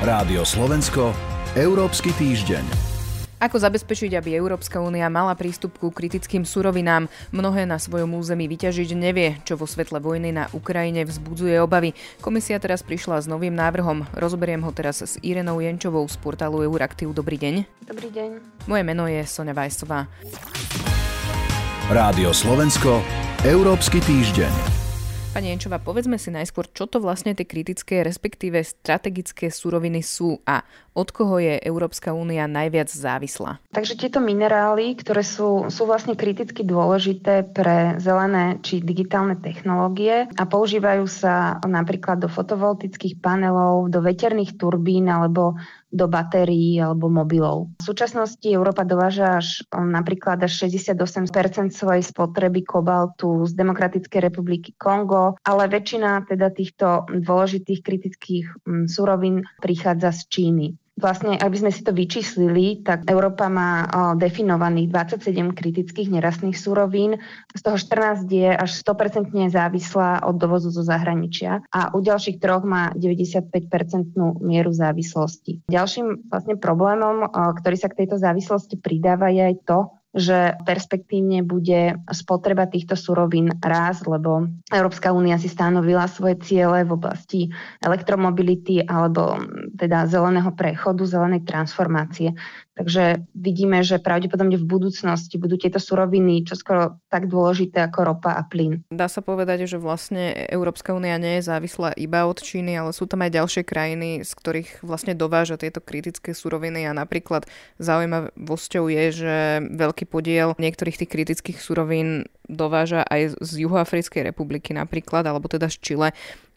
Rádio Slovensko, Európsky týždeň. Ako zabezpečiť, aby Európska únia mala prístup ku kritickým surovinám? Mnohé na svojom území vyťažiť nevie, čo vo svetle vojny na Ukrajine vzbudzuje obavy. Komisia teraz prišla s novým návrhom. Rozoberiem ho teraz s Irenou Jenčovou z portálu Euraktiv. Dobrý deň. Dobrý deň. Moje meno je Sonja Vajsová. Rádio Slovensko, Európsky týždeň. Pani Jenčová, povedzme si najskôr, čo to vlastne tie kritické, respektíve strategické suroviny sú a od koho je Európska únia najviac závislá? Takže tieto minerály, ktoré sú, sú vlastne kriticky dôležité pre zelené či digitálne technológie a používajú sa napríklad do fotovoltických panelov, do veterných turbín alebo do batérií alebo mobilov. V súčasnosti Európa dováža až napríklad až 68% svojej spotreby kobaltu z Demokratickej republiky Kongo, ale väčšina teda týchto dôležitých kritických mm, surovín prichádza z Číny. Vlastne, aby sme si to vyčíslili, tak Európa má definovaných 27 kritických nerastných súrovín, z toho 14 je až 100% závislá od dovozu zo zahraničia a u ďalších troch má 95% mieru závislosti. Ďalším vlastne problémom, ktorý sa k tejto závislosti pridáva, je aj to, že perspektívne bude spotreba týchto surovín raz, lebo Európska únia si stanovila svoje ciele v oblasti elektromobility alebo teda zeleného prechodu, zelenej transformácie. Takže vidíme, že pravdepodobne v budúcnosti budú tieto suroviny čoskoro tak dôležité ako ropa a plyn. Dá sa povedať, že vlastne Európska únia nie je závislá iba od Číny, ale sú tam aj ďalšie krajiny, z ktorých vlastne dováža tieto kritické suroviny a napríklad zaujímavosťou je, že veľký podiel niektorých tých kritických surovín dováža aj z Juhoafrickej republiky napríklad, alebo teda z Čile.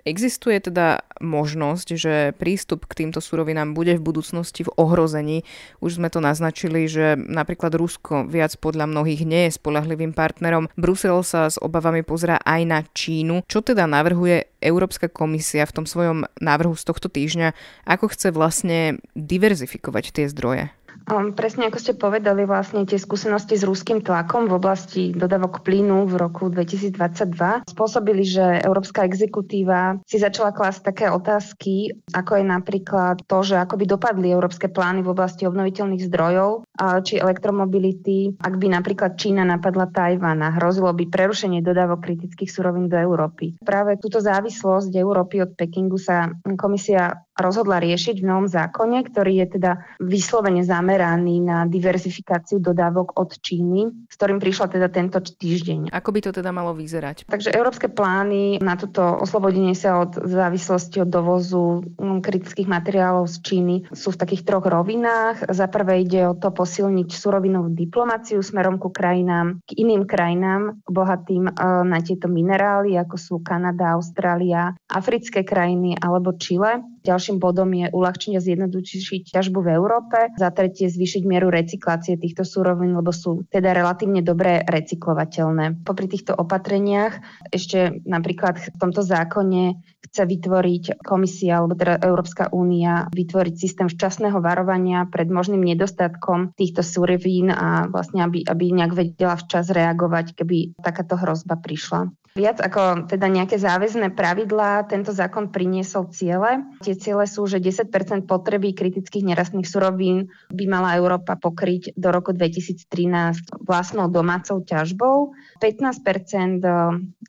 Existuje teda možnosť, že prístup k týmto surovinám bude v budúcnosti v ohrození. Už sme to naznačili, že napríklad Rusko viac podľa mnohých nie je spolahlivým partnerom. Brusel sa s obavami pozrá aj na Čínu. Čo teda navrhuje Európska komisia v tom svojom návrhu z tohto týždňa? Ako chce vlastne diverzifikovať tie zdroje? Um, presne ako ste povedali, vlastne tie skúsenosti s ruským tlakom v oblasti dodavok plynu v roku 2022 spôsobili, že Európska exekutíva si začala klásť také otázky, ako je napríklad to, že ako by dopadli európske plány v oblasti obnoviteľných zdrojov či elektromobility, ak by napríklad Čína napadla Tajván a hrozilo by prerušenie dodávok kritických surovín do Európy. Práve túto závislosť Európy od Pekingu sa komisia rozhodla riešiť v novom zákone, ktorý je teda vyslovene zameraný na diverzifikáciu dodávok od Číny, s ktorým prišla teda tento týždeň. Ako by to teda malo vyzerať? Takže európske plány na toto oslobodenie sa od závislosti od dovozu mm, kritických materiálov z Číny sú v takých troch rovinách. Za prvé ide o to posilniť surovinovú diplomáciu smerom ku krajinám, k iným krajinám bohatým e, na tieto minerály, ako sú Kanada, Austrália, africké krajiny alebo Čile. Ďalším bodom je uľahčenie zjednodušiť ťažbu v Európe. Za tretie zvýšiť mieru recyklácie týchto súrovín, lebo sú teda relatívne dobre recyklovateľné. Popri týchto opatreniach ešte napríklad v tomto zákone chce vytvoriť komisia alebo teda Európska únia vytvoriť systém včasného varovania pred možným nedostatkom týchto súrovín a vlastne aby, aby nejak vedela včas reagovať, keby takáto hrozba prišla. Viac ako teda nejaké záväzné pravidlá, tento zákon priniesol ciele. Tie ciele sú, že 10% potreby kritických nerastných surovín by mala Európa pokryť do roku 2013 vlastnou domácou ťažbou. 15%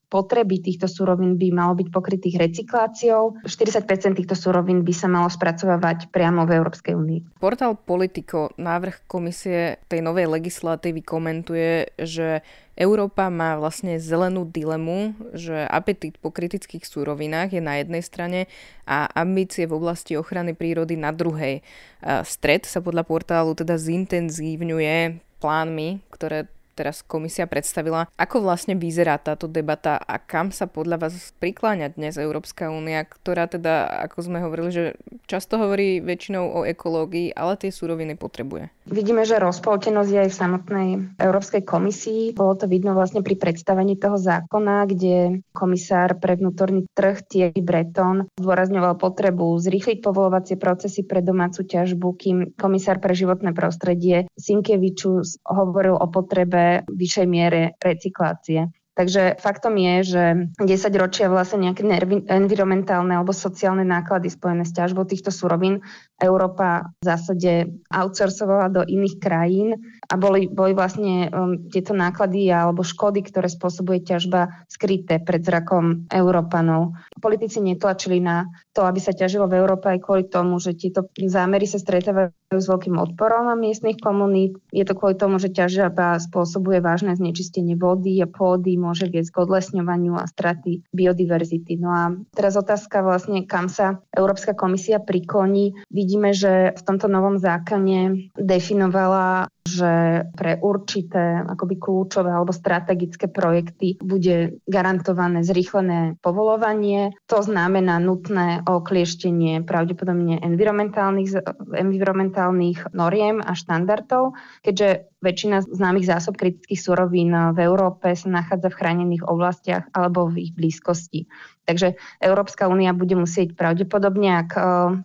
potreby týchto surovín by malo byť pokrytých recykláciou. 40% týchto surovín by sa malo spracovávať priamo v Európskej únii. Portál Politico návrh komisie tej novej legislatívy komentuje, že Európa má vlastne zelenú dilemu, že apetit po kritických súrovinách je na jednej strane a ambície v oblasti ochrany prírody na druhej. Stred sa podľa portálu teda zintenzívňuje plánmi, ktoré teraz komisia predstavila. Ako vlastne vyzerá táto debata a kam sa podľa vás prikláňa dnes Európska únia, ktorá teda, ako sme hovorili, že často hovorí väčšinou o ekológii, ale tie súroviny potrebuje? Vidíme, že rozpoltenosť je aj v samotnej Európskej komisii. Bolo to vidno vlastne pri predstavení toho zákona, kde komisár pre vnútorný trh Thierry Breton zdôrazňoval potrebu zrýchliť povolovacie procesy pre domácu ťažbu, kým komisár pre životné prostredie Sinkevičus hovoril o potrebe Eh, vice mjere reciklacije Takže faktom je, že 10 ročia vlastne nejaké environmentálne alebo sociálne náklady spojené s ťažbou týchto surovín Európa v zásade outsourcovala do iných krajín a boli, boli vlastne um, tieto náklady alebo škody, ktoré spôsobuje ťažba skryté pred zrakom Európanov. Politici netlačili na to, aby sa ťažilo v Európe aj kvôli tomu, že tieto zámery sa stretávajú s veľkým odporom miestnych komunít. Je to kvôli tomu, že ťažba spôsobuje vážne znečistenie vody a pôdy, môže viesť k odlesňovaniu a straty biodiverzity. No a teraz otázka vlastne, kam sa Európska komisia prikloní. Vidíme, že v tomto novom zákone definovala že pre určité akoby kľúčové alebo strategické projekty bude garantované zrýchlené povolovanie. To znamená nutné oklieštenie pravdepodobne environmentálnych, environmentálnych noriem a štandardov, keďže väčšina známych zásob kritických surovín v Európe sa nachádza v chránených oblastiach alebo v ich blízkosti. Takže Európska únia bude musieť pravdepodobne, ak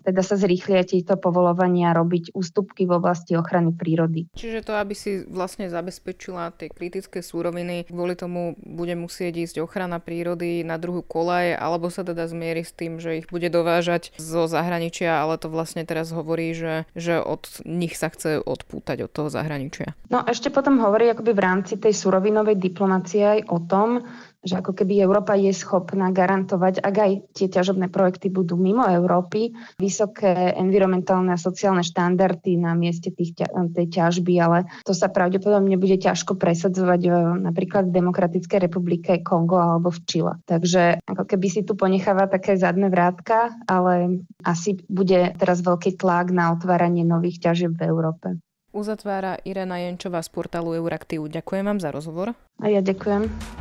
teda sa zrýchlia tieto povolovania, robiť ústupky v oblasti ochrany prírody. Čiže to, aby si vlastne zabezpečila tie kritické súroviny, kvôli tomu bude musieť ísť ochrana prírody na druhú kolaj, alebo sa teda zmieri s tým, že ich bude dovážať zo zahraničia, ale to vlastne teraz hovorí, že, že od nich sa chce odpútať od toho zahraničia. No ešte potom hovorí akoby v rámci tej surovinovej diplomácie aj o tom, že ako keby Európa je schopná garantovať, ak aj tie ťažobné projekty budú mimo Európy, vysoké environmentálne a sociálne štandardy na mieste tých, tej ťažby, ale to sa pravdepodobne bude ťažko presadzovať napríklad v Demokratickej republike Kongo alebo v Čile. Takže ako keby si tu ponecháva také zadné vrátka, ale asi bude teraz veľký tlak na otváranie nových ťažieb v Európe. Uzatvára Irena Jenčová z portálu Euraktiv. Ďakujem vám za rozhovor. A ja ďakujem.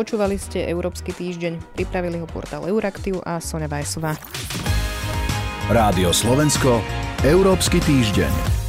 Počúvali ste Európsky týždeň, pripravili ho portál Euraktiv a Sonja Vajsová. Rádio Slovensko, Európsky týždeň.